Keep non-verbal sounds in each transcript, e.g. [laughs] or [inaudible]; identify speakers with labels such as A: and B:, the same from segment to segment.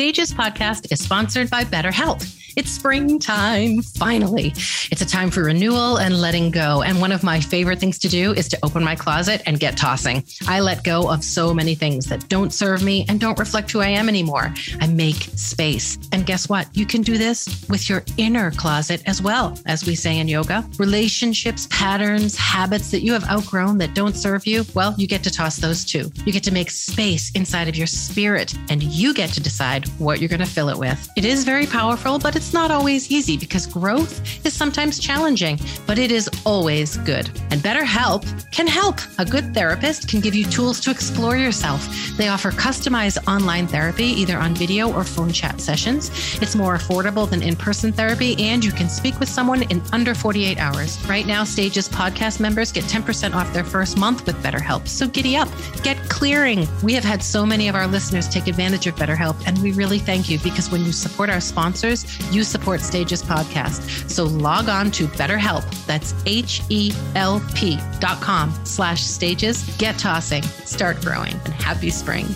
A: Stages podcast is sponsored by BetterHelp. It's springtime, finally. It's a time for renewal and letting go. And one of my favorite things to do is to open my closet and get tossing. I let go of so many things that don't serve me and don't reflect who I am anymore. I make space. And guess what? You can do this with your inner closet as well, as we say in yoga. Relationships, patterns, habits that you have outgrown that don't serve you, well, you get to toss those too. You get to make space inside of your spirit and you get to decide what you're going to fill it with. It is very powerful, but it's not always easy because growth is sometimes challenging, but it is always good. And BetterHelp can help. A good therapist can give you tools to explore yourself. They offer customized online therapy, either on video or phone chat sessions. It's more affordable than in person therapy, and you can speak with someone in under 48 hours. Right now, Stages podcast members get 10% off their first month with BetterHelp. So giddy up, get clearing. We have had so many of our listeners take advantage of BetterHelp, and we really thank you because when you support our sponsors, you support Stages Podcast. So log on to BetterHelp. That's H E L P dot com slash stages. Get tossing, start growing, and happy spring.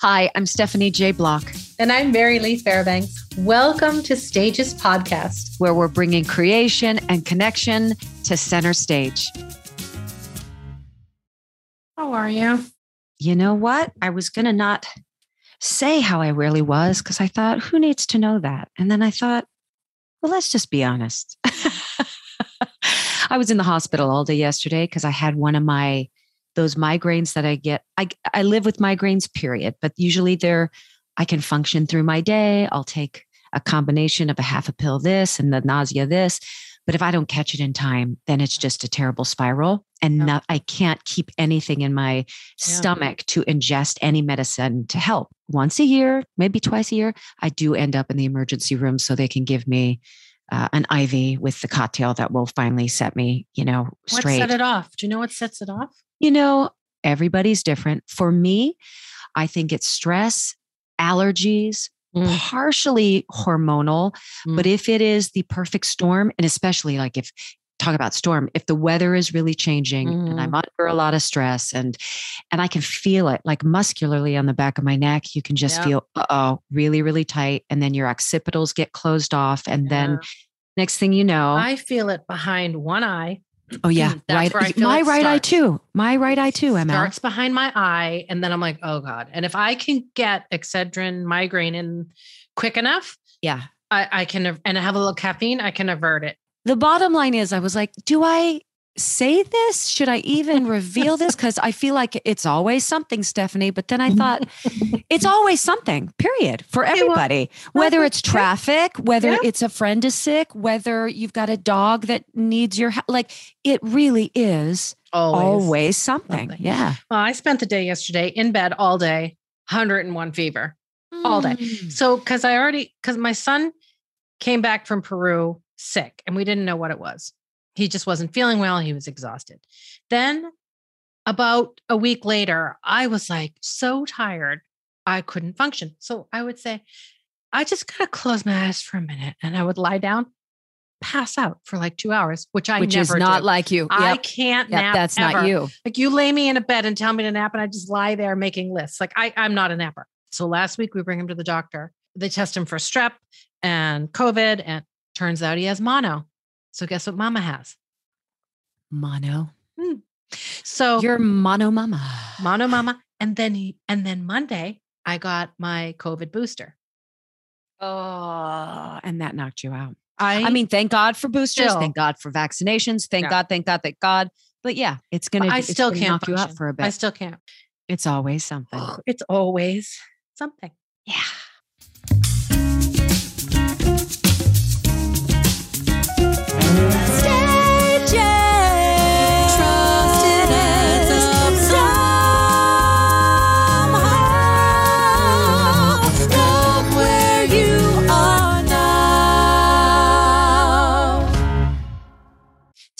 B: Hi, I'm Stephanie J. Block,
A: And I'm Mary Lee Fairbanks. Welcome to Stages Podcast.
B: where we're bringing creation and connection to center stage.
A: How are you?
B: You know what? I was going to not say how I really was because I thought, who needs to know that? And then I thought, well, let's just be honest. [laughs] I was in the hospital all day yesterday because I had one of my those migraines that I get. I I live with migraines, period. But usually they're I can function through my day. I'll take a combination of a half a pill this and the nausea this. But if I don't catch it in time, then it's just a terrible spiral. And
A: Yeah.
B: not, I can't keep anything in my stomach to ingest any medicine to help. Once a year, maybe twice a year, I do end up in the emergency room so they can give me uh, an IV with the cocktail that will finally set me, you know,
A: What
B: straight.
A: set it off? Do you know what sets it off?
B: You know, everybody's different. For me, I think it's stress, allergies,
A: Mm.
B: partially hormonal.
A: Mm.
B: But if it is the perfect storm, and especially like if talk about storm, if the weather is really changing and I'm under a lot of stress and and I can feel it like muscularly on the back of my neck, you can just
A: Yeah.
B: feel uh-oh, really, really tight. And then your occipitals get closed off. And then next thing you know,
A: I feel it behind one eye.
B: Oh yeah,
A: that's
B: right.
A: where I feel
B: my right eye too. My right eye too, ML.
A: Starts behind my eye, and then I'm like, oh god. And if I can get Excedrin migraine in quick enough,
B: Yeah.
A: I, I can and I have a little caffeine, I can avert it.
B: the bottom line is I was like, do I say this? Should I even reveal this? Because I feel like it's always something, Stephanie. But then I thought it's always something, period, for everybody. Whether it's traffic, whether
A: Yeah.
B: it's a friend is sick, whether you've got a dog that needs your help. Like it really is
A: Always.
B: always, something.
A: something.
B: Yeah.
A: Well, I spent the day yesterday in bed all day, 101 fever. All day.
B: Mm.
A: So, because I already, because my son came back from Peru sick and we didn't know what it was. He just wasn't feeling well. He was exhausted. Then, about a week later, I was like so tired, I couldn't function. So, I would say, I just got to close my eyes for a minute and I would lie down, pass out for like two hours, which I
B: Which is
A: never
B: not
A: do.
B: like you.
A: I can't
B: Yep,
A: nap.
B: that's not you.
A: Like you lay me in a bed and tell me to nap, and I just lie there making lists. Like I, I'm not a napper. So last week we bring him to the doctor. They test him for strep and COVID, and turns out he has mono. So guess what mama has?
B: Mono. Hmm.
A: So
B: You're mono mama.
A: mono mama. And then he, and then Monday I got my COVID booster.
B: Oh, and that knocked you out.
A: I,
B: I mean, thank God for boosters.
A: Still.
B: Thank God for vaccinations. Thank
A: Yeah.
B: God, thank God, thank God. But yeah, it's gonna.
A: I still
B: gonna
A: can't
B: knock you out for a bit.
A: I still can't.
B: it's always something. [gasps]
A: It's always something.
B: Yeah.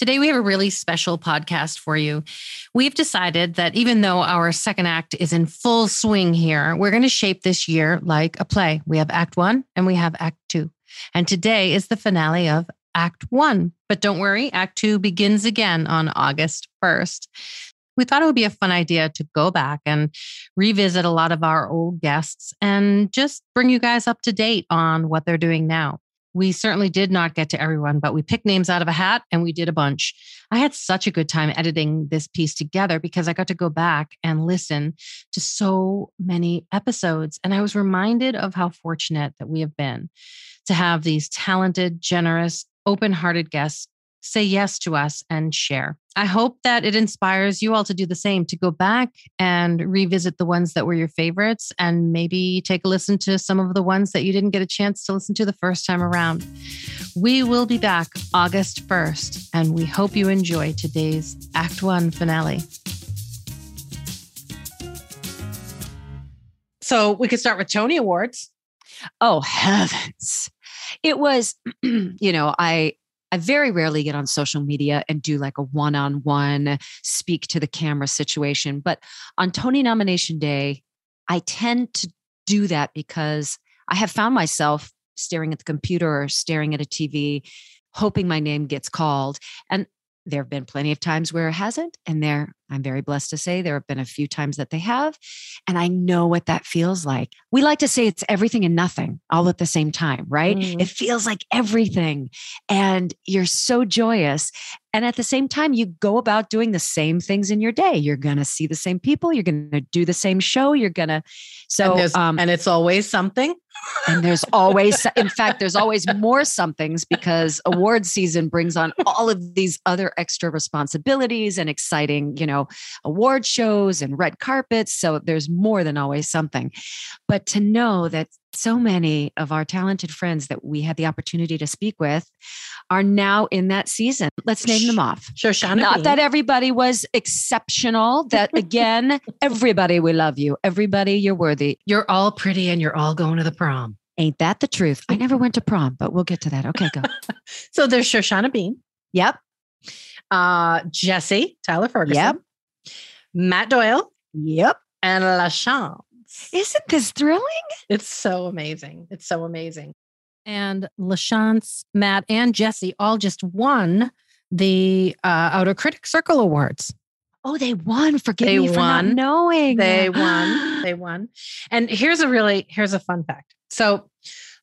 A: Today, we have a really special podcast for you. We've decided that even though our second act is in full swing here, we're going to shape this year like a play. We have Act One and we have Act Two. And today is the finale of Act One. But don't worry, Act Two begins again on August 1st. we thought it would be a fun idea to go back and revisit a lot of our old guests and just bring you guys up to date on what they're doing now. We certainly did not get to everyone, but we picked names out of a hat and we did a bunch. I had such a good time editing this piece together because I got to go back and listen to so many episodes. And I was reminded of how fortunate that we have been to have these talented, generous, open hearted guests say yes to us and share. I hope that it inspires you all to do the same, to go back and revisit the ones that were your favorites and maybe take a listen to some of the ones that you didn't get a chance to listen to the first time around. We will be back August 1st, and we hope you enjoy today's Act One finale. So we could start with Tony Awards.
B: Oh, heavens. It was, [clears throat] you know, I I very rarely get on social media and do like a one on one speak to the camera situation. But on Tony nomination day, I tend to do that because I have found myself staring at the computer or staring at a TV, hoping my name gets called. And there have been plenty of times where it hasn't. And there, I'm very blessed to say there have been a few times that they have. And I know what that feels like. We like to say it's everything and nothing all at the same time, right? Mm. It feels like everything. And you're so joyous. And at the same time, you go about doing the same things in your day. You're going to see the same people. You're going to do the same show. You're going to, so,
A: and, um, and it's always something
B: and there's always in fact there's [laughs] always more somethings because award season brings on all of these other extra responsibilities and exciting you know award shows and red carpets so there's more than always something but to know that so many of our talented friends that we had the opportunity to speak with are now in that season. Let's name them off. Sure,
A: Bean.
B: Not that everybody was exceptional. That [laughs] again, everybody, we love you. Everybody, you're worthy.
A: You're all pretty and you're all going to the prom.
B: Ain't that the truth? I [laughs] never went to prom, but we'll get to that. Okay, go. [laughs]
A: so there's Shoshana Bean.
B: Yep.
A: Uh, Jesse, Tyler Ferguson.
B: Yep.
A: Matt Doyle.
B: Yep.
A: And LaChanze.
B: Isn't this thrilling?
A: It's so amazing. It's so amazing. And LaChanze, Matt, and Jesse all just won the uh, Outer Critic Circle Awards.
B: Oh, they won. Forgive they me for won. not knowing.
A: They [gasps] won. They won. And here's a really here's a fun fact. So,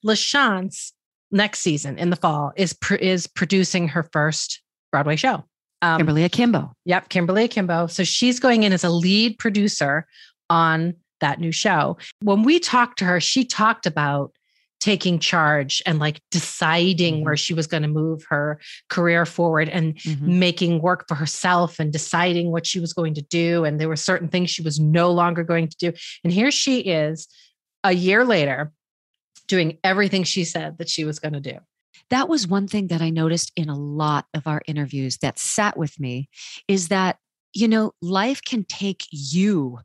A: LaChanze next season in the fall is pr- is producing her first Broadway show.
B: Um, Kimberly Akimbo.
A: Yep, Kimberly Akimbo. So she's going in as a lead producer on that new show. When we talked to her, she talked about taking charge and like deciding mm-hmm. where she was going to move her career forward and mm-hmm. making work for herself and deciding what she was going to do. And there were certain things she was no longer going to do. And here she is a year later doing everything she said that she was going to do.
B: That was one thing that I noticed in a lot of our interviews that sat with me is that, you know, life can take you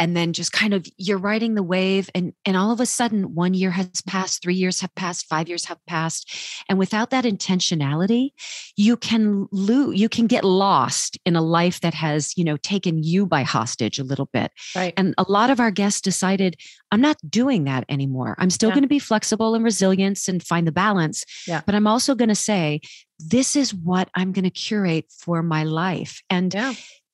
B: and then just kind of you're riding the wave and and all of a sudden one year has passed three years have passed five years have passed and without that intentionality you can lose you can get lost in a life that has you know taken you by hostage a little bit.
A: Right.
B: And a lot of our guests decided i'm not doing that anymore. I'm still yeah. going to be flexible and resilience and find the balance
A: yeah.
B: but i'm also going to say this is what i'm going to curate for my life. And yeah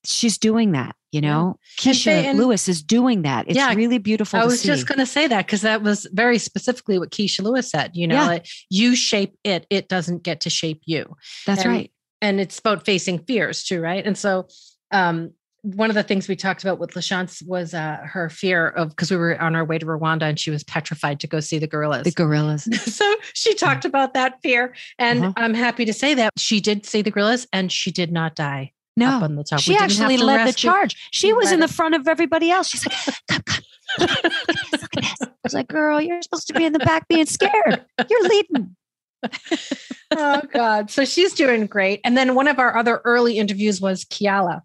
B: she's doing that you know yeah. kecia and, and, lewis is doing that it's yeah, really beautiful
A: i was see. just going to say that because that was very specifically what kecia lewis said you know yeah. like you shape it it doesn't get to shape you
B: that's
A: and,
B: right
A: and it's about facing fears too right and so um one of the things we talked about with LaChanze was uh, her fear of because we were on our way to Rwanda and she was petrified to go see the gorillas.
B: The gorillas. [laughs]
A: so she talked about that fear, and uh-huh. I'm happy to say that she did see the gorillas and she did not die.
B: No,
A: on the top.
B: She actually led the charge. She was in the front of everybody else. She's like, come, come. Look at this, look at this. I was like, girl, you're supposed to be in the back being scared. You're leading. [laughs]
A: oh God. So she's doing great. And then one of our other early interviews was Keala.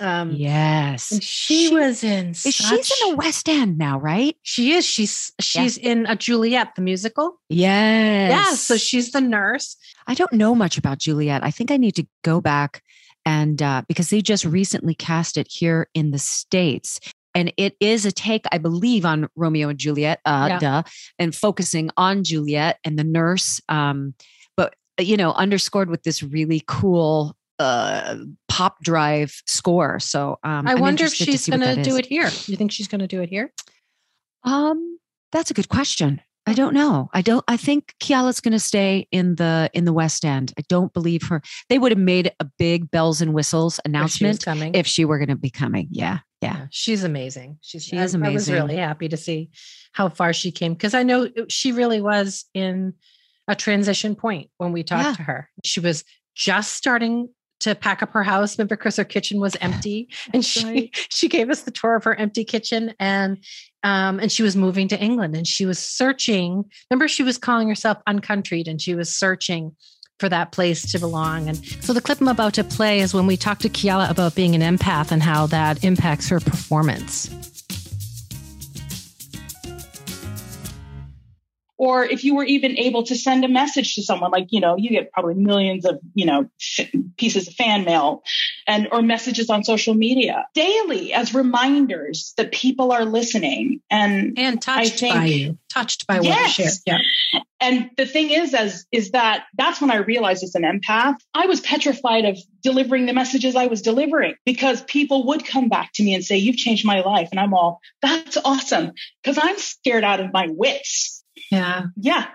B: Um, yes,
A: she, she, was in.
B: Such, she's in the West End now, right?
A: She is. She's she's yeah. in a Juliet the musical.
B: Yes.
A: Yeah. So she's the nurse.
B: I don't know much about Juliet. I think I need to go back and uh, because they just recently cast it here in the states and it is a take i believe on romeo and juliet uh, yeah. duh, and focusing on juliet and the nurse um, but you know underscored with this really cool uh, top drive score. So um,
A: I
B: I'm
A: wonder if she's going to do
B: is.
A: it here. You think she's going to do it here?
B: Um, that's a good question. I don't know. I don't. I think Keala's going to stay in the in the West End. I don't believe her. They would have made a big bells and whistles
A: If she
B: announcement
A: coming.
B: if she were going to be coming. Yeah, yeah.
A: Yeah, she's amazing. She's
B: She
A: I-
B: is
A: I was really happy to see how far she came because I know uh, she really was in a transition point when we talked
B: Yeah.
A: to her. She was just starting to pack up her house. Remember, because her kitchen was empty, and she
B: right. [laughs]
A: she gave us the tour of her empty kitchen, and um, and she was moving to England, and she was searching. Remember, she was calling herself uncountried, and she was searching for that place to belong. And so the clip I'm about to play is when we talked to Keala about being an empath and how that impacts her performance.
C: Or if you were even able to send a message to someone like you know you get probably millions of you know pieces of fan mail and or messages on social media. Daily as reminders that people are listening and
A: And touched
C: think-
A: by you, touched by what you share. Yeah.
C: and the thing is as is that that's when i realized as an empath i was petrified of delivering the messages i was delivering because people would come back to me and say you've changed my life. And i'm all that's awesome. Because i'm scared out of my wits
A: Yeah.
C: yeah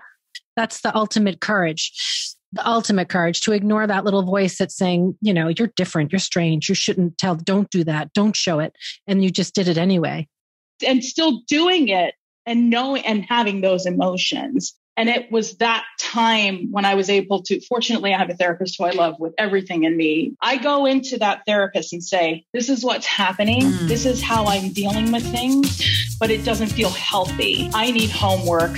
A: That's the ultimate courage. The ultimate courage to ignore that little voice that's saying, you know, you're different, you're strange, you shouldn't tell, don't do that, don't show it. And you just did it anyway.
C: and still doing it and knowing and having those emotions. And it was that time when I was able to, fortunately, I have a therapist who I love with everything in me. I go into that therapist and say, this is what's happening.
B: Mm.
C: This is how I'm dealing with things, but it doesn't feel healthy. I need homework.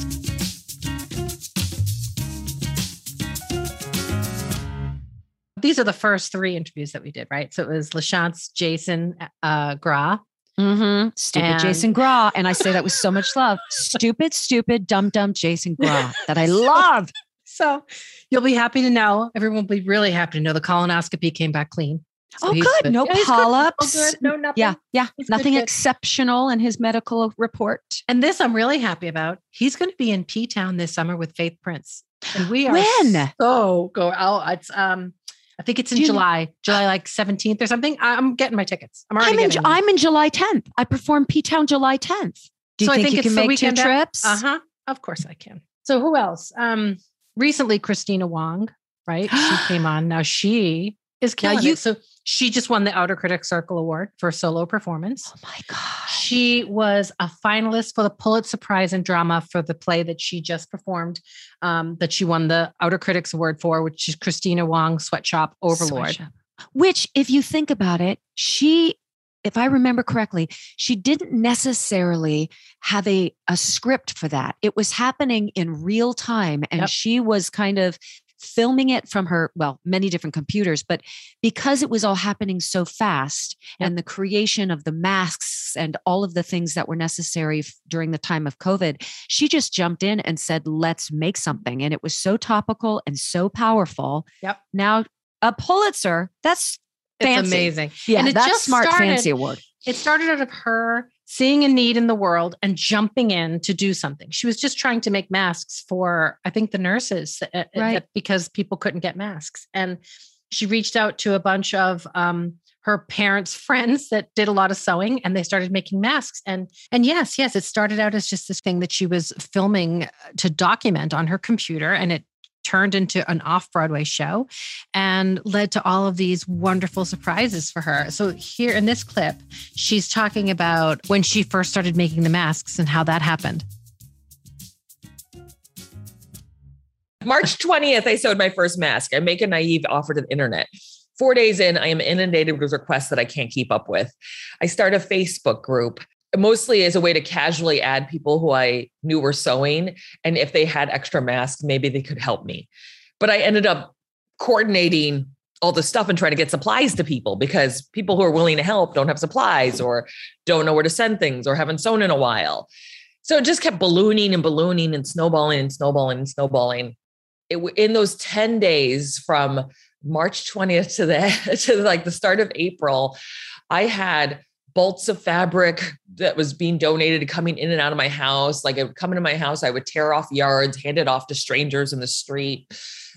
A: These are the first three interviews that we did, right? So it was LaChanze, Jason, uh, Graae.
B: Mm-hmm. Stupid
A: And-
B: Jason Graae. And I say that with so much love. [laughs] Stupid, stupid, dumb, dumb Jason Graae that I [laughs] love.
A: So you'll be happy to know, everyone will be really happy to know the colonoscopy came back clean. So
B: oh, good. No
A: Yeah,
B: polyps.
A: Good. No, nothing.
B: Yeah, yeah.
A: He's
B: Nothing
A: good.
B: exceptional in his medical report.
A: And this I'm really happy about. He's going to be in P Town this summer with Faith Prince. And we are
B: When?
A: so go out. It's um I think it's in
B: Do you-
A: July, July like 17th or something. I'm getting my tickets. I'm already
B: I'm in,
A: getting.
B: I'm in July 10th. I perform P Town July 10th. Do you
A: So I
B: think,
A: think
B: you
A: it's
B: can make two trips?
A: Uh-huh. Of course I can. So who else? Um recently Kristina Wong, right? She [gasps] came on. Now she is killing
B: you-
A: it. So she just won the Outer Critics Circle Award for solo performance.
B: Oh my gosh.
A: She was a finalist for the Pulitzer Prize in Drama for the play that she just performed, um, that she won the Outer Critics Award for, which is Kristina Wong Sweatshop Overlord.
B: Sweatshop. Which, if you think about it, she, if I remember correctly, she didn't necessarily have a, a script for that. It was happening in real time. And
A: Yep.
B: she was kind of filming it from her, well, many different computers, but because it was all happening so fast
A: Yep.
B: and the creation of the masks and all of the things that were necessary f- during the time of COVID, she just jumped in and said, let's make something. And it was so topical and so powerful.
A: Yep.
B: Now, a Pulitzer, that's
A: It's amazing.
B: yeah,
A: And it
B: that's
A: just
B: smart
A: started-
B: fancy award.
A: It started out of her seeing a need in the world and jumping in to do something. She was just trying to make masks for, I think, the nurses uh, uh,
B: Right.
A: because people couldn't get masks. And she reached out to a bunch of um, her parents' [laughs] friends that did a lot of sewing and they started making masks. And and yes, yes, it started out as just this thing that she was filming uh, to document on her computer and it turned into an off-Broadway show and led to all of these wonderful surprises for her. So here in this clip, she's talking about when she first started making the masks and how that happened.
D: March 20th, I sewed my first mask. I make a naive offer to the internet. Four days in, I am inundated with requests that I can't keep up with. I start a Facebook group, mostly as a way to casually add people who I knew were sewing. And if they had extra masks, maybe they could help me. But I ended up coordinating all the stuff and trying to get supplies to people because people who are willing to help don't have supplies or don't know where to send things or haven't sewn in a while. So it just kept ballooning and ballooning and snowballing and snowballing and snowballing it, in those 10 days from March 20th to the [laughs] to like the start of April, I had bolts of fabric that was being donated coming in and out of my house. Like it would come into my house, I would tear off yards, hand it off to strangers in the street.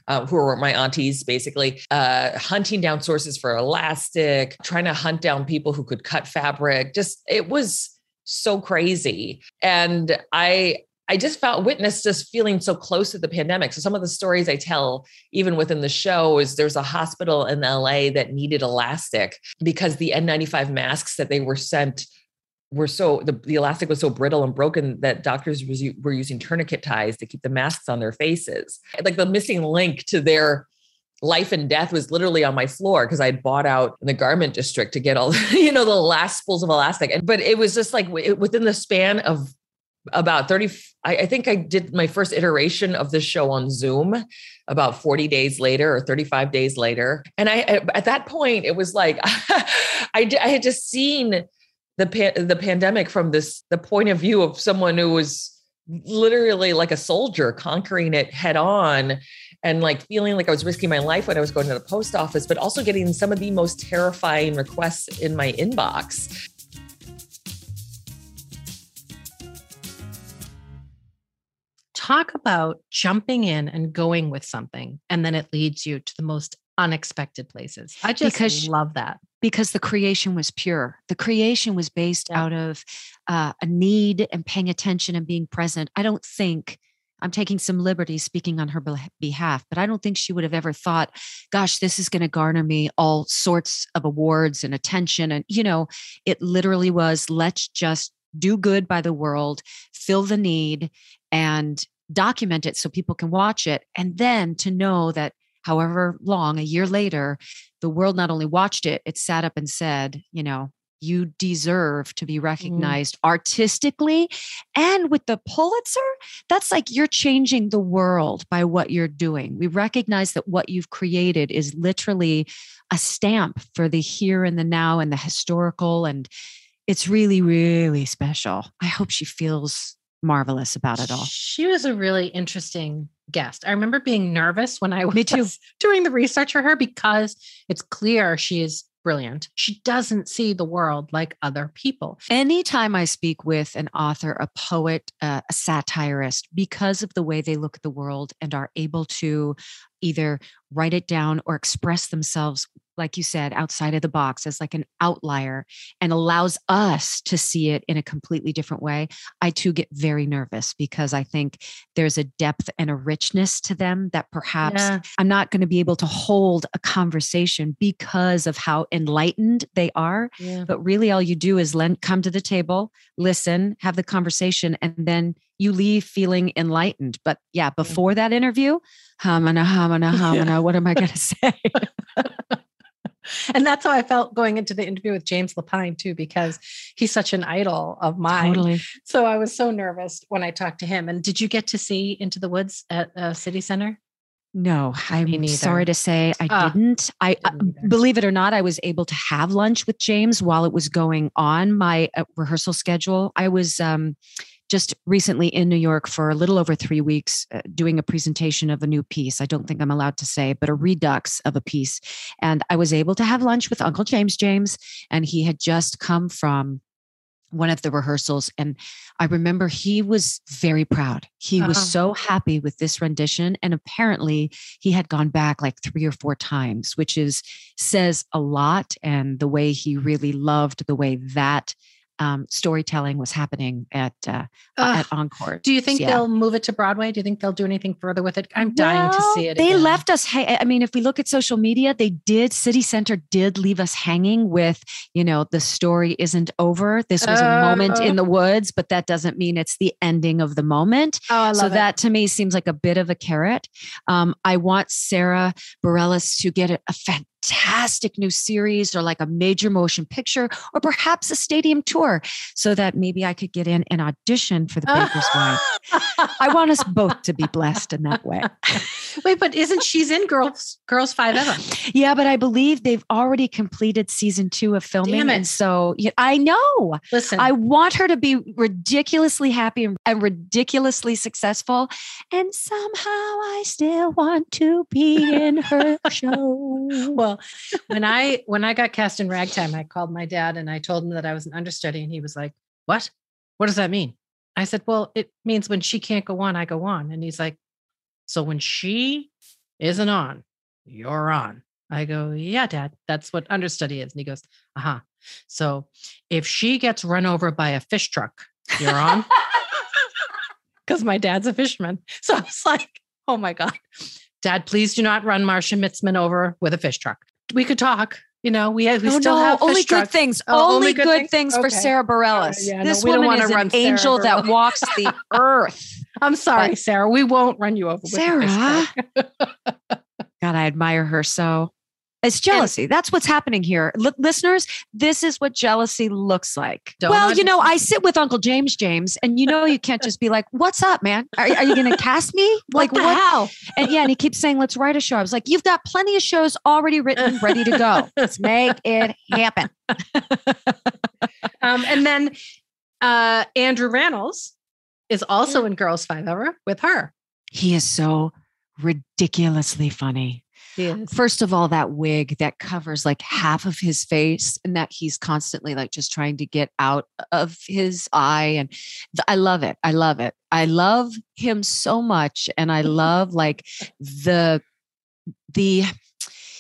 D: uh, who were my aunties, basically, uh, hunting down sources for elastic, trying to hunt down people who could cut fabric. Just, it was so crazy. And I, I just felt witnessed just feeling so close to the pandemic. So some of the stories I tell, even within the show, is there's a hospital in LA that needed elastic because the N95 masks that they were sent were so the, the elastic was so brittle and broken that doctors was, were using tourniquet ties to keep the masks on their faces. Like the missing link to their life and death was literally on my floor because I had bought out in the garment district to get all [laughs] you know the last spools of elastic. And but it was just like within the span of about 30 I, I, think i did my first iteration of the show on zoom about 40 days later or 35 days later and i at that point it was like [laughs] I, I had just seen the the pandemic from this the point of view of someone who was literally like a soldier conquering it head on and like feeling like I was risking my life when I was going to the post office, but also getting some of the most terrifying requests in my inbox.
A: Talk about jumping in and going with something, and then it leads you to the most unexpected places. I just because, love that.
B: Because the creation was pure. The creation was based yeah. out of uh, a need and paying attention and being present. I don't think I'm taking some liberties speaking on her behalf, but I don't think she would have ever thought, gosh, this is going to garner me all sorts of awards and attention. And, you know, it literally was let's just do good by the world, fill the need, and document it so people can watch it. And then to know that however long, a year later, the world not only watched it, it sat up and said, you know, you deserve to be mm. recognized mm. artistically. And with the Pulitzer, that's like you're changing the world by what you're doing. We recognize that what you've created is literally a stamp for the here and the now and the historical. And it's really, really special. I hope she feels marvelous about it all.
A: She was a really interesting guest. I remember being nervous when I was [laughs]
B: Me too.
A: doing the research for her because it's clear she is brilliant. She doesn't see the world like other people.
B: Anytime I speak with an author, a poet, uh, a satirist, because of the way they look at the world and are able to either write it down or express themselves like you said, outside of the box as like an outlier and allows us to see it in a completely different way, I too get very nervous because I think there's a depth and a richness to them that perhaps yeah. I'm not going to be able to hold a conversation because of how enlightened they are. Yeah. But really, all you do is lend, come to the table, listen, have the conversation, and then you leave feeling enlightened. But yeah, before that interview, hamana, hamana, hamana, yeah. what am I going [laughs] to say? [laughs] [laughs] [laughs]
A: and that's how I felt going into the interview with James Lapine too, because he's such an idol of mine. Totally. So I was so nervous when I talked to him. And did you get to see Into the Woods at uh, City Center?
B: No, I'm sorry to say I oh, didn't. I uh, believe it or not, I was able to have lunch with James while it was going on my uh, rehearsal schedule. I was um, just recently in New York for a little over three weeks uh, doing a presentation of a new piece. I don't think I'm allowed to say, but a redux of a piece. And I was able to have lunch with Uncle James James, and he had just come from one of the rehearsals and i remember he was very proud he uh-huh. was so happy with this rendition and apparently he had gone back like three or four times which is says a lot and the way he really loved the way that um, storytelling was happening at uh, uh, at Encore.
A: Do you think yeah. they'll move it to Broadway? Do you think they'll do anything further with it? I'm dying to see it.
B: They
A: again.
B: left us. Ha- I mean, if we look at social media, they did. City Center did leave us hanging with, you know, the story isn't over. This was uh, a moment in the woods, but that doesn't mean it's the ending of the moment.
A: Oh, I love
B: so
A: it.
B: that to me seems like a bit of a carrot. Um, I want Sara Bareilles to get a, a fantastic new series or like a major motion picture or perhaps a stadium tour so that maybe I could get in and audition for the Baker's Wife. I want us both to be blessed in that way. [laughs]
A: Wait, but isn't she's in Girls Girls5eva?
B: Yeah, but I believe they've already completed season two of filming. And so yeah, I know.
A: Listen,
B: I want her to be ridiculously happy and, and ridiculously successful. And somehow I still want to be in her [laughs] show.
A: Well, well, when I when I got cast in Ragtime, I called my dad and I told him that I was an understudy, and he was like, "What? What does that mean?" I said, "Well, it means when she can't go on, I go on." And he's like, "So when she isn't on, you're on. I go, yeah, dad, that's what understudy is. And he goes, uh huh. So if she gets run over by a fish truck, you're on. [laughs] [laughs] Because my dad's a fisherman. So I was like, oh my God, dad, please do not run Marcia Mitzman over with a fish truck. We could talk. You know, we, we
B: Oh,
A: still
B: no,
A: have fish
B: only good things.
A: Oh,
B: only, good, things, for
A: Okay.
B: Sara Bareilles.
A: yeah, no,
B: this
A: we don't
B: woman is
A: run
B: an angel that walks the [laughs] earth.
A: I'm sorry,
B: But-
A: Sara. We won't run you over with a fish
B: Sara?
A: truck. [laughs]
B: God, I admire her so. It's jealousy. That's what's happening here. Look, listeners, this is what jealousy looks like.
A: Don't
B: well, you know. I sit with Uncle James James, and you know, you can't just be like, What's up, man? Are, are you going to cast me? [laughs] like,
A: what hell?
B: And yeah, and he keeps saying, Let's write a show. I was like, You've got plenty of shows already written, ready to go. Let's [laughs] make it happen.
A: Um, and then uh, Andrew Rannells is also in Girls5eva with her.
B: He is so ridiculously funny. First of all, that wig that covers like half of his face and that he's constantly like just trying to get out of his eye. And I love it. I love it. I love him so much. And I [laughs] love like the, the,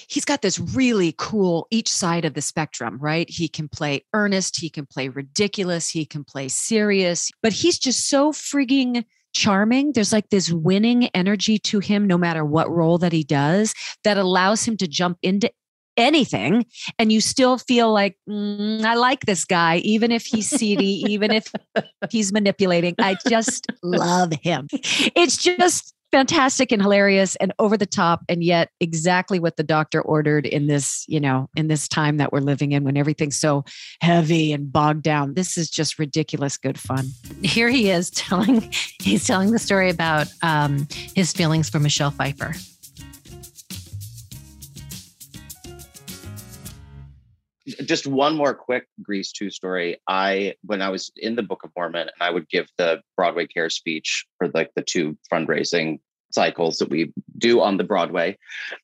B: he's got this really cool each side of the spectrum, right? He can play earnest, he can play ridiculous, he can play serious, but he's just so frigging charming. There's like this winning energy to him, no matter what role that he does, that allows him to jump into anything and you still feel like "Mm, i like this guy even if he's seedy even if [laughs] he's manipulating i just love him it's just fantastic and hilarious and over the top and yet exactly what the doctor ordered in this you know in this time that we're living in when everything's so heavy and bogged down this is just ridiculous good fun
A: Here he is [laughs] telling he's telling the story about um, his feelings for Michelle Pfeiffer.
E: Just one more quick Grease 2 story. I when I was in the Book of Mormon and I would give the Broadway Care speech for like the two fundraising cycles that we do on the Broadway.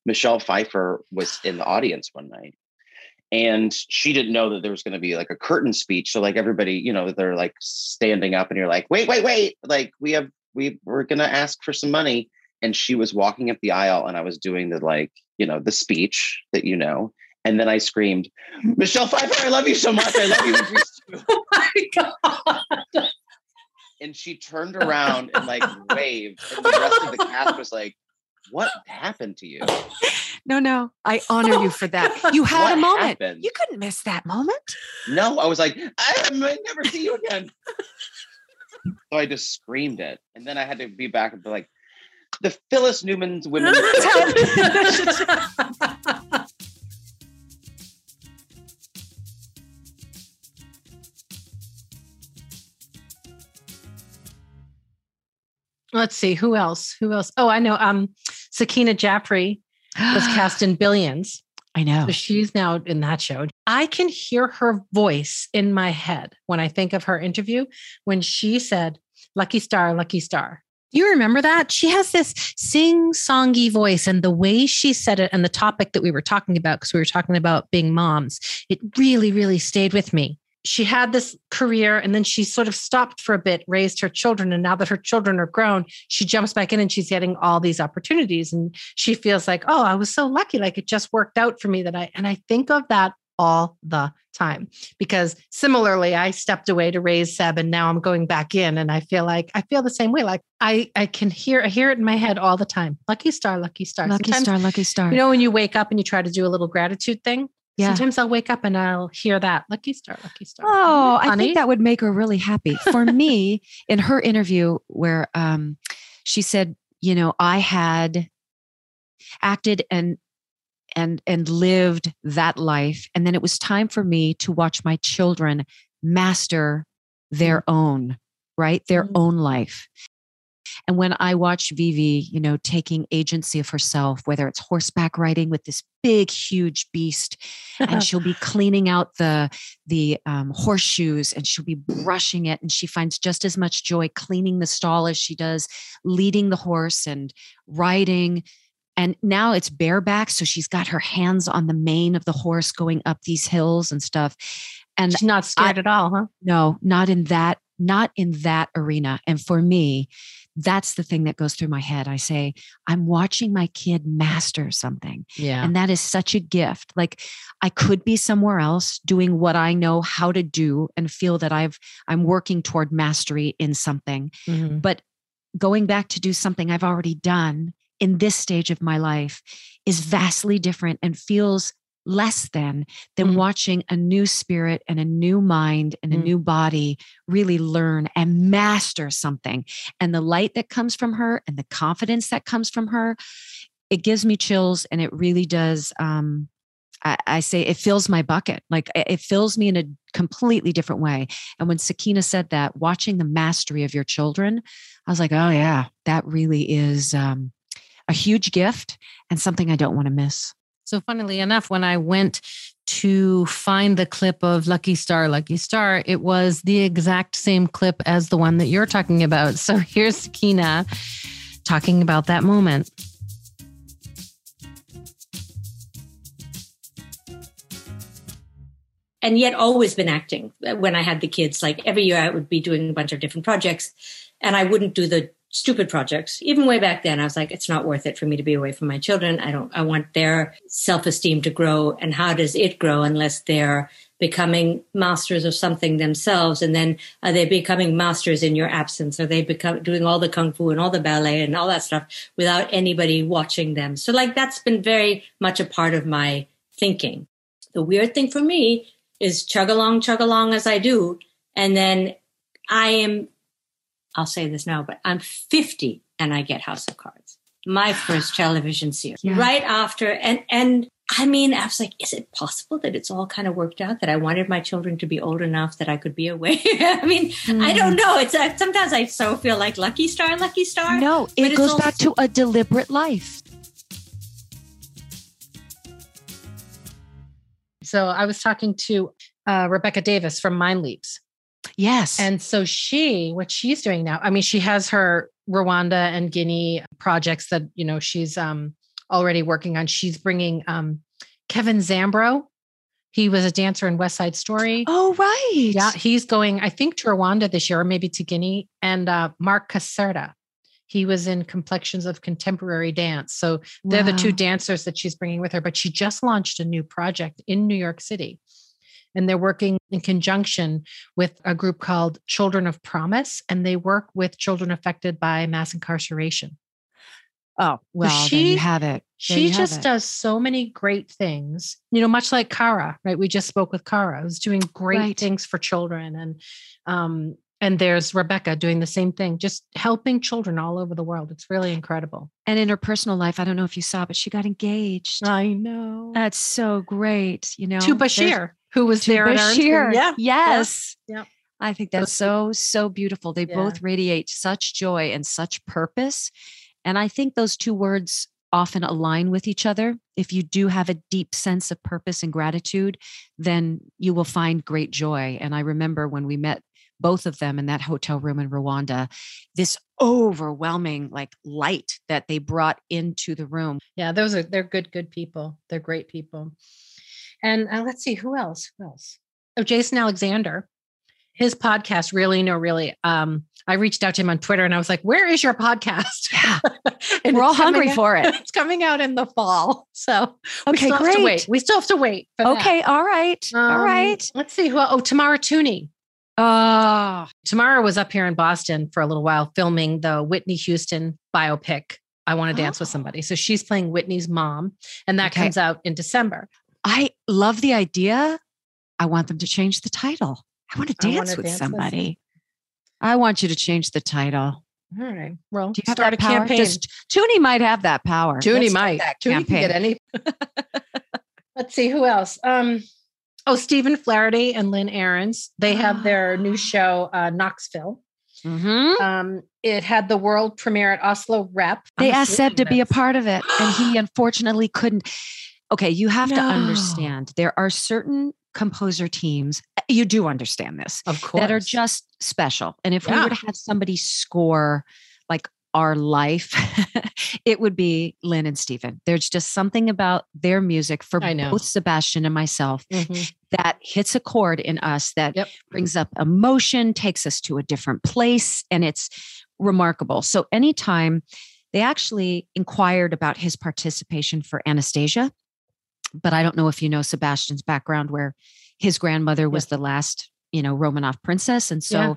E: Michelle Pfeiffer was in the audience one night. And she didn't know that there was going to be like a curtain speech. So like everybody, you know, they're like standing up and you're like, wait, wait, wait. Like we have we we're gonna ask for some money. And she was walking up the aisle and I was doing the like, you know, the speech that you know. And then I screamed, Michelle Pfeiffer, I love you so much. I love you. too." [laughs]
A: Oh my god!
E: And she turned around and like waved. And the rest of the cast was like, What happened to you?
B: no no i honor you for that you had
E: What
B: a moment
E: happened?
B: you couldn't miss that moment
E: No, I was like, I might never see you again. so I just screamed it. And then I had to be back and be like, the Phyllis Newman's women. [laughs] [laughs]
A: Let's see who else. Who else? Oh, I know. Um, Sakina Jaffrey was [gasps] cast in Billions.
B: i know
A: So she's now in that show. I can hear her voice in my head when I think of her interview when she said, Lucky Star, Lucky Star. Do you remember that? She has this sing songy voice, and the way she said it and the topic that we were talking about, because we were talking about being moms, it really, really stayed with me. She had this career and then she sort of stopped for a bit, raised her children. And now that her children are grown, she jumps back in and she's getting all these opportunities. And she feels like, oh, I was so lucky. Like it just worked out for me that I, and I think of that all the time because similarly, I stepped away to raise Seb and now I'm going back in and I feel like I feel the same way. Like I, I can hear, I hear it in my head all the time. Lucky star, lucky star.
B: lucky
A: Sometimes,
B: star lucky star
A: You know, when you wake up and you try to do a little gratitude thing,
B: Yeah.
A: sometimes I'll wake up and I'll hear that lucky star, lucky star.
B: Oh, I think that would make her really happy. For [laughs] me, in her interview, where um, she said, you know, I had acted and and and lived that life, and then it was time for me to watch my children master their own, right, their
A: Mhm.
B: own life. And when I watched Vivi, you know, taking agency of herself, whether it's horseback riding with this big, huge beast, and she'll be [laughs] cleaning out the the um, horseshoes and she'll be brushing it and she finds just as much joy cleaning the stall as she does leading the horse and riding and now it's bareback so she's got her hands on the mane of the horse going up these hills and stuff and
A: She's not scared at all, huh?
B: no not in that not in that arena. And for me, that's the thing that goes through my head. I say, I'm watching my kid master something.
A: Yeah.
B: And that is such a gift. Like I could be somewhere else doing what I know how to do and feel that I've I'm working toward mastery in something.
A: Mhm.
B: But going back to do something I've already done in this stage of my life is vastly different and feels less than than
A: Mm.
B: watching a new spirit and a new mind and a
A: Mm.
B: new body really learn and master something and the light that comes from her and the confidence that comes from her it gives me chills and it really does um I, I say it fills my bucket like it it fills me in a completely different way and when sakina said that watching the mastery of your children i was like oh yeah that really is um a huge gift and something i don't want to miss
A: So, funnily enough, when I went to find the clip of Lucky Star, Lucky Star, it was the exact same clip as the one that you're talking about. So, [laughs] here's Kina talking about that moment.
F: and yet always been acting when I had the kids. Like every year I would be doing a bunch of different projects and I wouldn't do the stupid projects. Even way back then, I was like, it's not worth it for me to be away from my children. I don't, I want their self-esteem to grow. And how does it grow unless they're becoming masters of something themselves? And then are they becoming masters in your absence? Are they become doing all the kung fu and all the ballet and all that stuff without anybody watching them? So like that's been very much a part of my thinking. The weird thing for me is chug along, chug along as I do. And then I am, I'll say this now, but I'm 50 and I get House of Cards, my first [gasps] television series
B: Yeah.
F: right after. And, and I mean, I was like, is it possible that it's all kind of worked out that I wanted my children to be old enough that I could be away? [laughs] I mean, I don't know. It's uh, sometimes I so feel like Lucky Star, Lucky Star.
B: no it goes back to a deliberate life
A: So, I was talking to uh, Rebecca Davis from Mind Leaps.
B: Yes
A: And so she, what she's doing now, I mean, she has her Rwanda and Guinea projects that, you know, she's um, already working on. She's bringing um, Kevin Zambro. He was a dancer in West Side Story.
B: oh right
A: Yeah, he's going, I think, to Rwanda this year, or maybe to Guinea. And uh, Mark Caserta, he was in Complexions of Contemporary Dance. So they're the two dancers that she's bringing with her. But she just launched a new project in New York City. And they're working in conjunction with a group called Children of Promise, and they work with children affected by mass incarceration.
B: oh well then
A: she-
B: you have it There
A: She just
B: it.
A: does so many great things, you know, much like Kara, right? We just spoke with Kara, who's doing great
B: Right.
A: things for children. And um, and there's Rebecca doing the same thing, just helping children all over the world. It's really incredible.
B: and in her personal life i don't know if you saw but she got engaged
A: I know.
B: that's so great you know
A: to
B: There's-
A: Bashir, who was
B: to
A: there at our interview.
B: Bashir.
A: Yeah.
B: Yes.
A: Yeah.
B: I think that's so, so beautiful. They
A: Yeah.
B: both radiate such joy and such purpose. And I think those two words often align with each other. If you do have a deep sense of purpose and gratitude, then you will find great joy. And I remember when we met both of them in that hotel room in Rwanda, this overwhelming like light that they brought into the room.
A: Yeah, those are they're good, good people. They're great people. And uh, let's see who else. Who else? Oh, Jason Alexander. His podcast, really, no, really. Um, I reached out to him on Twitter and I was like, "Where is your podcast?"
B: Yeah. [laughs]
A: And
B: We're all hungry
A: out-
B: for it. [laughs]
A: It's coming out in the fall, so we
B: Okay,
A: still have to wait.
B: great.
A: We still have to wait. for that.
B: Okay, all right. all
A: Um,
B: right.
A: Let's see who. Oh, Tamara Tunie.
B: Oh,
A: Tamara was up here in Boston for a little while filming the Whitney Houston biopic. I want to dance with
B: Oh.
A: somebody. So she's playing Whitney's mom, and that
B: Okay.
A: comes out in December.
B: I love the idea. I want them to change the title. I want to dance with
A: dance with-
B: somebody. I want you to change the title.
A: All right. Well,
B: Do you
A: start a
B: power?
A: campaign.
B: Does- Tunie might have that power. Tunie
A: might.
B: that
A: Tunie can get any. [laughs] [laughs] Let's see who else. Um, oh, Stephen Flaherty and Lynn Ahrens. They have their new show, uh, Knoxville.
B: Mhm.
A: Um, it had the world premiere at Asolo Rep.
B: They asked Seb to be a part of it, and he [gasps] unfortunately couldn't. Okay, you have to understand there are certain composer teams. You do understand this
A: of course,
B: that are just special. And if we
A: Yeah.
B: were to have somebody score like our life, [laughs] it would be Lynn and Stephen. There's just something about their music for both Sebastian and myself
A: Mhm.
B: that hits a chord in us that
A: Yep.
B: brings up emotion, takes us to a different place, and it's remarkable. So, anytime they actually inquired about his participation for Anastasia, but I don't know if you know Sebastian's background, where his grandmother was the last, you know, Romanov princess. And so
A: Yeah.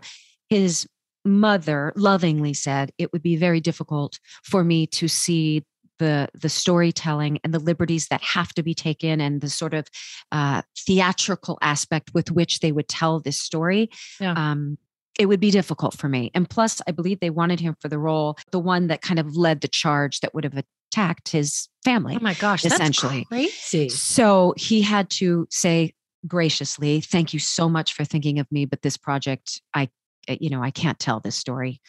B: his mother lovingly said it would be very difficult for me to see the the storytelling and the liberties that have to be taken and the sort of uh, theatrical aspect with which they would tell this story
A: Yeah.
B: um, it would be difficult for me and plus i believe they wanted him for the role the one that kind of led the charge that would have attacked his family
A: Oh my gosh,
B: Essentially.
A: crazy.
B: so he had to say graciously, thank you so much for thinking of me, but this project, I, Uh, you know, I can't tell this story.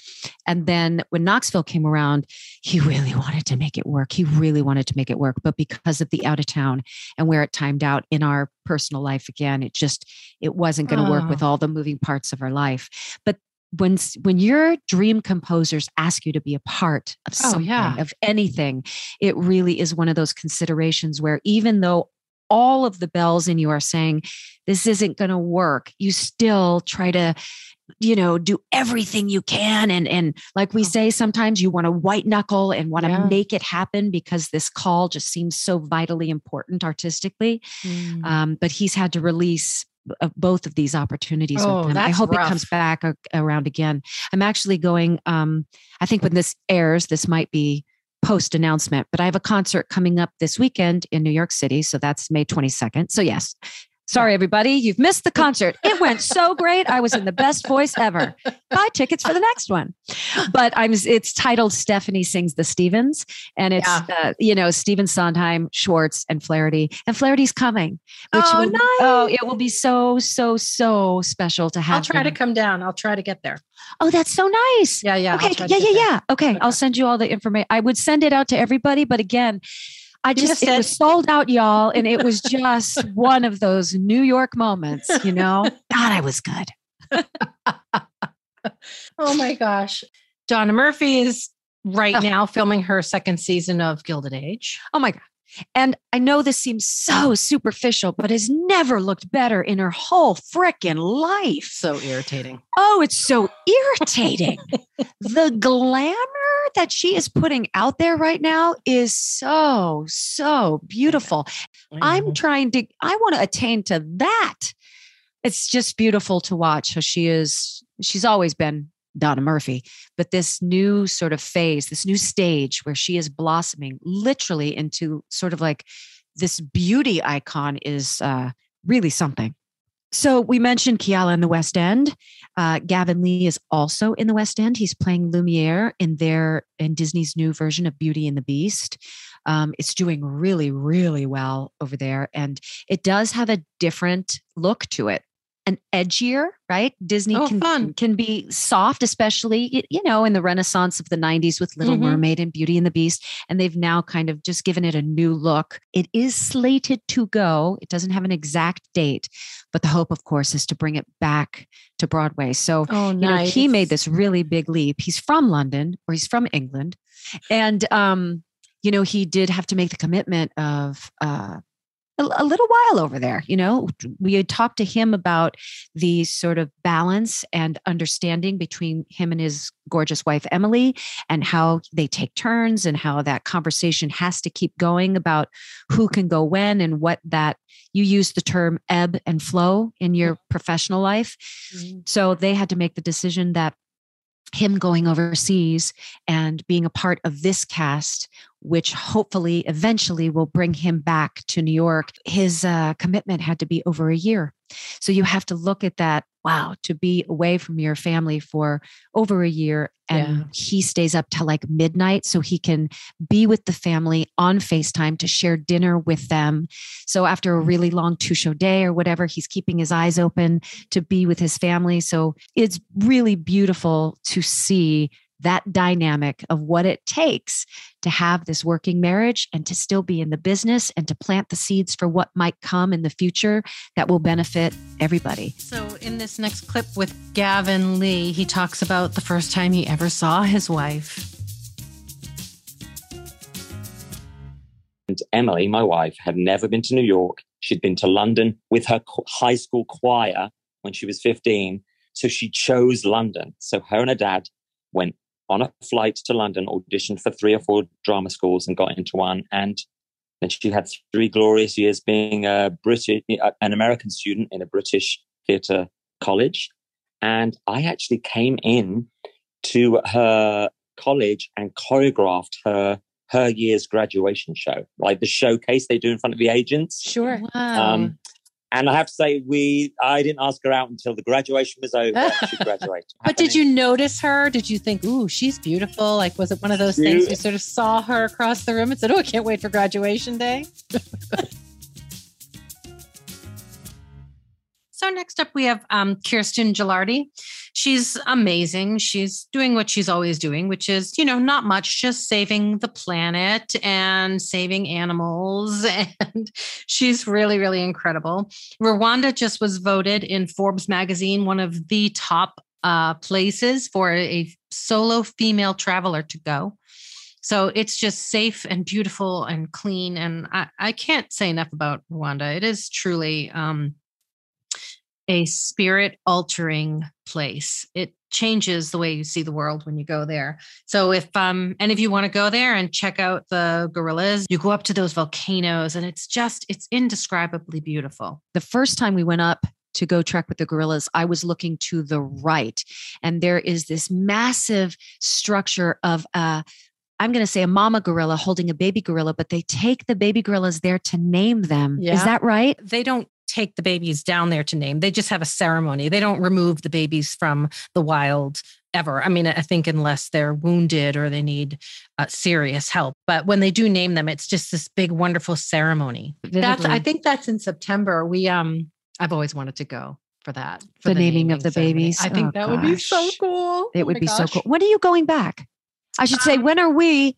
B: And then when Knoxville came around, he [laughs] really wanted to make it work. He really wanted to make it work. But because of the out of town and where it timed out in our personal life again, it just, it wasn't going to work
A: Oh.
B: with ah. all the moving parts of our life. But when when your dream composers ask you to be a part of
A: Oh,
B: something
A: yeah.
B: of anything it really is one of those considerations where even though all of the bells and you are saying this isn't going to work you still try to you know do everything you can and and like we
A: Oh.
B: say sometimes you want to white knuckle and want to
A: Yeah.
B: make it happen because this call just seems so vitally important artistically
A: Mm.
B: um, but he's had to release of both of these opportunities
A: Oh,
B: with. I hope it comes back around again. I'm actually going. Um, I think when this airs, this might be post announcement, but I have a concert coming up this weekend in New York City, so that's May 22nd. So yes. Sorry, everybody, you've missed the concert. It went so great. I was in the best voice ever. Buy tickets for the next one. But I'm. It's titled Stephanie sings the Stevens, and it's
A: Yeah.
B: uh, you know Stephen Sondheim, Schwartz, and Flaherty, and Flaherty's coming which
A: Oh,
B: will, oh, it will be so so so special to have.
A: I'll try to come down. I'll try to get there.
B: Oh, that's so nice.
A: Yeah, yeah.
B: Okay, yeah, yeah, yeah. Okay,
A: Okay.
B: I'll send you all the information. I would send it out to everybody, but again, I
A: You
B: just
A: missed
B: it was sold out, y'all, and it was just [laughs] one of those New York moments. You know, [laughs] God, I was good. [laughs]
A: Oh my gosh. Donna Murphy is right
B: Oh.
A: now filming her second season of Gilded Age.
B: Oh my God. And I know this seems so superficial, but has never looked better in her whole frickin' life.
A: So irritating.
B: Oh, it's so irritating. the glamour that she is putting out there right now is so, so beautiful. I'm trying to, I want to attain to that. It's just beautiful to watch how she is, she's always been Donna Murphy, but this new sort of phase, this new stage where she is blossoming literally into sort of like this beauty icon is uh, really something. So we mentioned Keala in the West End. Uh, Gavin Lee is also in the West End. He's playing Lumiere in their in Disney's new version of Beauty and the Beast. Um, it's doing really, really well over there, and it does have a different look to it, an edgier, right? Disney
A: Oh,
B: can
A: fun.
B: can be soft, especially you know in the Renaissance of the '90s with Little
A: Mhm.
B: Mermaid and Beauty and the Beast, and they've now kind of just given it a new look. It is slated to go. It doesn't have an exact date, but the hope, of course, is to bring it back to Broadway. So
A: Oh,
B: you know,
A: nice.
B: he made this really big leap. He's from London or he's from England. And, um, you know, he did have to make the commitment of uh, a, a little while over there. You know, we had talked to him about the sort of balance and understanding between him and his gorgeous wife, Emily, and how they take turns and how that conversation has to keep going about who can go when and what that you use the term ebb and flow in your professional life.
A: Mhm.
B: So they had to make the decision that him going overseas and being a part of this cast, which hopefully eventually will bring him back to New York, his uh, commitment had to be over a year. So you have to look at that. Wow, to be away from your family for over a year and
A: Yeah.
B: he stays up till like midnight so he can be with the family on FaceTime to share dinner with them. So after a mm. really long two show day or whatever, he's keeping his eyes open to be with his family. So it's really beautiful to see that dynamic of what it takes to have this working marriage and to still be in the business and to plant the seeds for what might come in the future that will benefit everybody.
A: So, in this next clip with Gavin Lee, he talks about the first time he ever saw his wife.
G: And Emily, my wife, had never been to New York. She'd been to London with her high school choir when she was 15. So she chose London. So her and her dad went on a flight to London, auditioned for three or four drama schools and got into one. And then she had three glorious years being a British, an American student in a British theatre college. And I actually came in to her college and choreographed her her year's graduation show, like the showcase they do in front of the agents.
A: Sure. Wow. Um,
G: and I have to say, we I didn't ask her out until the graduation was over. she [laughs] graduated.
A: but did you notice her? Did you think, "Ooh, she's beautiful"? Like, was it one of those things you sort of saw her across the room and said, "Oh, I can't wait for graduation day"? [laughs] So next up, we have um, Kirsten Gilardi. She's amazing. She's doing what she's always doing, which is, you know, not much, just saving the planet and saving animals. [laughs] And she's really, really incredible. Rwanda just was voted in Forbes magazine one of the top uh, places for a solo female traveler to go. So it's just safe and beautiful and clean. And I, I can't say enough about Rwanda. It is truly um, a spirit altering place. It changes the way you see the world when you go there. So if um any of you want to go there and check out the gorillas, you go up to those volcanoes and it's just it's indescribably beautiful.
B: The first time we went up to go trek with the gorillas, I was looking to the right and there is this massive structure of a I'm going to say a mama gorilla holding a baby gorilla, but they take the baby gorillas there to name them. Yeah. Is that right?
A: They don't take the babies down there to name. They just have a ceremony. They don't remove the babies from the wild ever. I mean, I think unless they're wounded or they need uh, serious help. But when they do name them, it's just this big, wonderful ceremony. That's. I think that's in September. We um, I've always wanted to go for that. For
B: the, the naming, naming, of the ceremony. babies.
A: I think oh, that gosh. would be so cool.
B: It oh would be gosh. so cool. When are you going back? I should um, say, when are we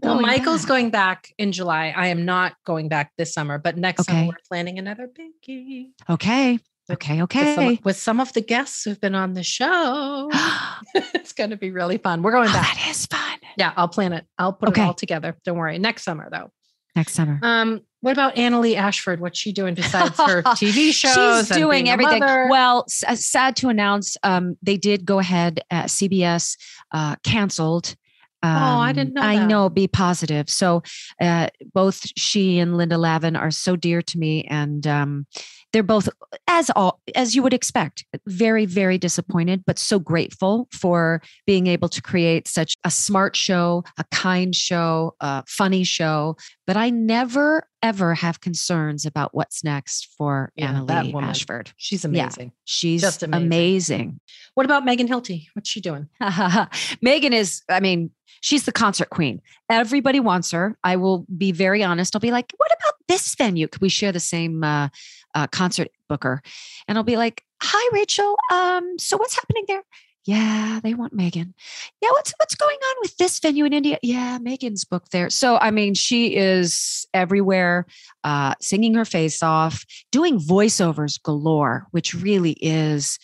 A: well, Michael's going back in July. I am not going back this summer, but next okay. summer we're planning another biggie.
B: Okay. Okay. Okay.
A: With some, with some, of the guests who've been on the show, [gasps] [laughs] it's going to be really fun. We're going oh, back.
B: That is fun.
A: Yeah, I'll plan it. I'll put okay. it all together. Don't worry. Next summer, though.
B: Next summer.
A: Um, what about Annaleigh Ashford? What's she doing besides her [laughs] TV shows?
B: She's doing everything. Well, uh, sad to announce, um, they did go ahead. Uh, CBS uh, canceled
A: um, oh, I didn't know. I
B: that. know. Be positive. So, uh, both she and Linda Lavin are so dear to me, and um, they're both, as all as you would expect, very, very disappointed, but so grateful for being able to create such a smart show, a kind show, a funny show. But I never ever have concerns about what's next for yeah, Annaleigh Ashford.
A: She's amazing.
B: Yeah, she's just amazing. amazing.
A: What about Megan Hilty? What's she doing? [laughs]
B: Megan is, I mean, she's the concert queen. Everybody wants her. I will be very honest. I'll be like, what about this venue? Could we share the same uh, uh, concert booker? And I'll be like, hi, Rachel. Um, so what's happening there? Yeah, they want Megan. Yeah, what's what's going on with this venue in India? Yeah, Megan's booked there. So I mean, she is everywhere, uh, singing her face off, doing voiceovers galore, which really is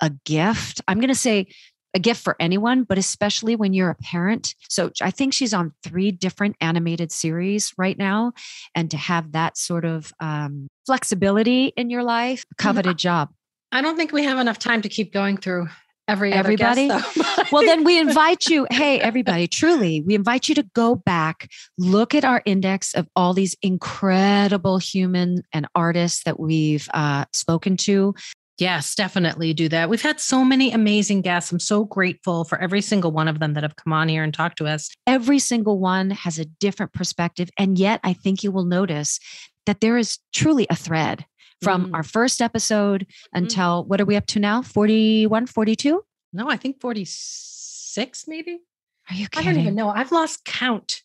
B: a gift. I'm going to say a gift for anyone, but especially when you're a parent. So I think she's on three different animated series right now. And to have that sort of um, flexibility in your life, coveted job.
A: I don't think we have enough time to keep going through every
B: everybody.
A: Guest, [laughs]
B: well, then we invite you. Hey, everybody! Truly, we invite you to go back, look at our index of all these incredible human and artists that we've uh, spoken to.
A: Yes, definitely do that. We've had so many amazing guests. I'm so grateful for every single one of them that have come on here and talked to us.
B: Every single one has a different perspective. And yet, I think you will notice that there is truly a thread from mm. our first episode mm-hmm. until mm. what are we up to now? 41, 42?
A: No, I think 46 maybe.
B: Are you kidding? I
A: don't even know. I've lost count.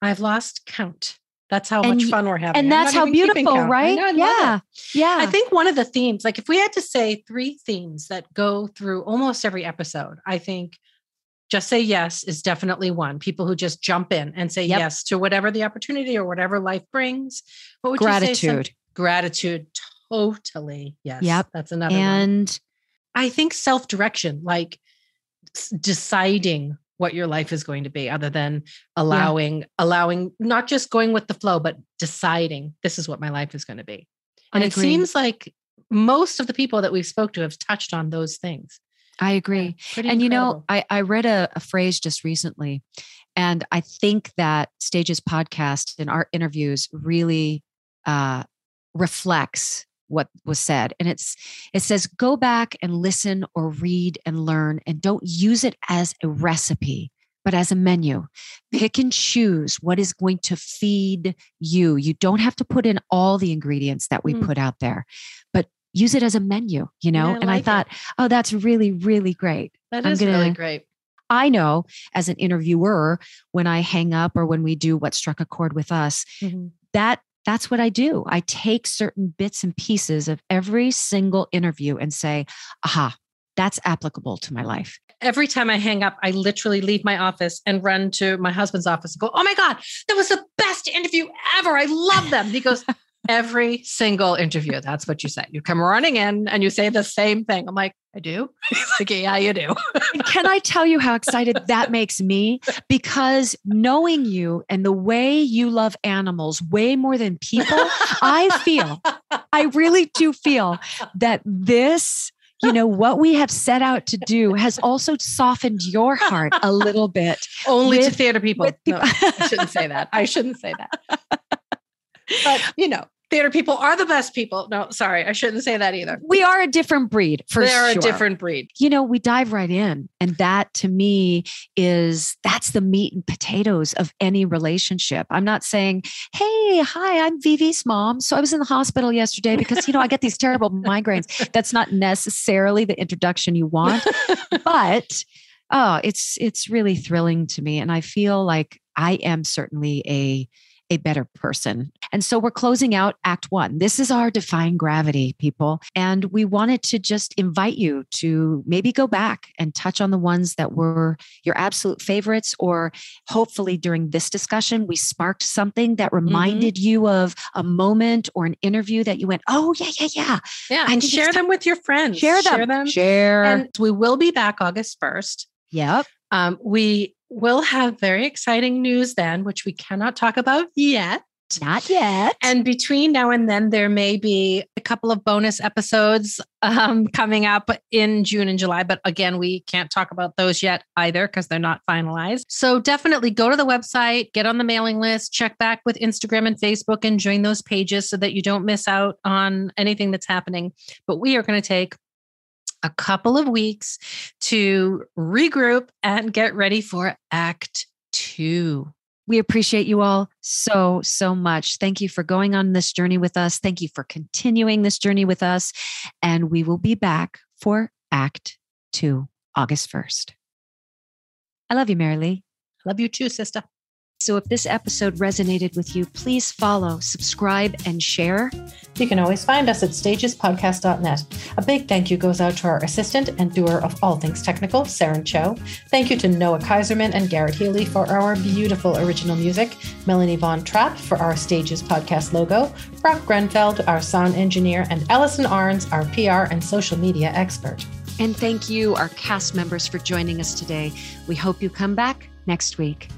A: I've lost count. That's how
B: and,
A: much fun we're having.
B: And that's how beautiful, right?
A: Know,
B: yeah. Yeah.
A: I think one of the themes, like if we had to say three themes that go through almost every episode, I think just say yes is definitely one. People who just jump in and say yep. yes to whatever the opportunity or whatever life brings.
B: What would gratitude. you say?
A: Gratitude. Totally. Yes.
B: Yep.
A: That's another one.
B: and
A: one. I think self-direction, like deciding what your life is going to be other than allowing yeah. allowing not just going with the flow but deciding this is what my life is going to be and it seems like most of the people that we've spoke to have touched on those things
B: i agree yeah, and incredible. you know i, I read a, a phrase just recently and i think that stages podcast and our interviews really uh, reflects what was said and it's it says go back and listen or read and learn and don't use it as a recipe but as a menu pick and choose what is going to feed you you don't have to put in all the ingredients that we mm. put out there but use it as a menu you know yeah, I and like i thought it. oh that's really really great
A: That is gonna, really great
B: I know as an interviewer, when I hang up or when we do what struck a chord with us, mm-hmm. that that's what I do. I take certain bits and pieces of every single interview and say, aha, that's applicable to my life.
A: Every time I hang up, I literally leave my office and run to my husband's office and go, Oh my God, that was the best interview ever. I love them. He goes, Every single interview, that's what you say. You come running in and you say the same thing. I'm like, I do. [laughs] He's like, yeah, you do.
B: Can I tell you how excited that makes me? Because knowing you and the way you love animals way more than people, I feel, I really do feel that this, you know, what we have set out to do has also softened your heart a little bit.
A: Only with, to theater people. people. No, I shouldn't say that. I shouldn't say that. But, [laughs] you know, theater people are the best people. No, sorry, I shouldn't say that either.
B: We are a different breed for
A: they are
B: sure.
A: a different breed.
B: You know, we dive right in. And that to me is that's the meat and potatoes of any relationship. I'm not saying, hey, hi, I'm Vivi's mom. So I was in the hospital yesterday because, you know, I get these terrible [laughs] migraines. That's not necessarily the introduction you want. [laughs] but oh, it's it's really thrilling to me. And I feel like I am certainly a a better person. And so we're closing out Act One. This is our Defying Gravity, people. And we wanted to just invite you to maybe go back and touch on the ones that were your absolute favorites, or hopefully during this discussion, we sparked something that mm-hmm. reminded mm-hmm. you of a moment or an interview that you went, oh, yeah, yeah, yeah.
A: Yeah. And share them with your friends.
B: Share them. Share them. Share.
A: And we will be back August 1st.
B: Yep.
A: Um, we will have very exciting news then, which we cannot talk about yet.
B: Not yet.
A: And between now and then, there may be a couple of bonus episodes um, coming up in June and July. But again, we can't talk about those yet either because they're not finalized. So definitely go to the website, get on the mailing list, check back with Instagram and Facebook, and join those pages so that you don't miss out on anything that's happening. But we are going to take a couple of weeks to regroup and get ready for Act Two.
B: We appreciate you all so, so much. Thank you for going on this journey with us. Thank you for continuing this journey with us. And we will be back for Act Two, August 1st. I love you, Mary Lee.
A: Love you too, sister.
B: So if this episode resonated with you, please follow, subscribe, and share.
A: You can always find us at stagespodcast.net. A big thank you goes out to our assistant and doer of all things technical, Saren Cho. Thank you to Noah Kaiserman and Garrett Healy for our beautiful original music, Melanie Von Trapp for our Stages Podcast logo, Brock Grenfeld, our sound engineer, and Ellison Arns, our PR and social media expert.
B: And thank you, our cast members, for joining us today. We hope you come back next week.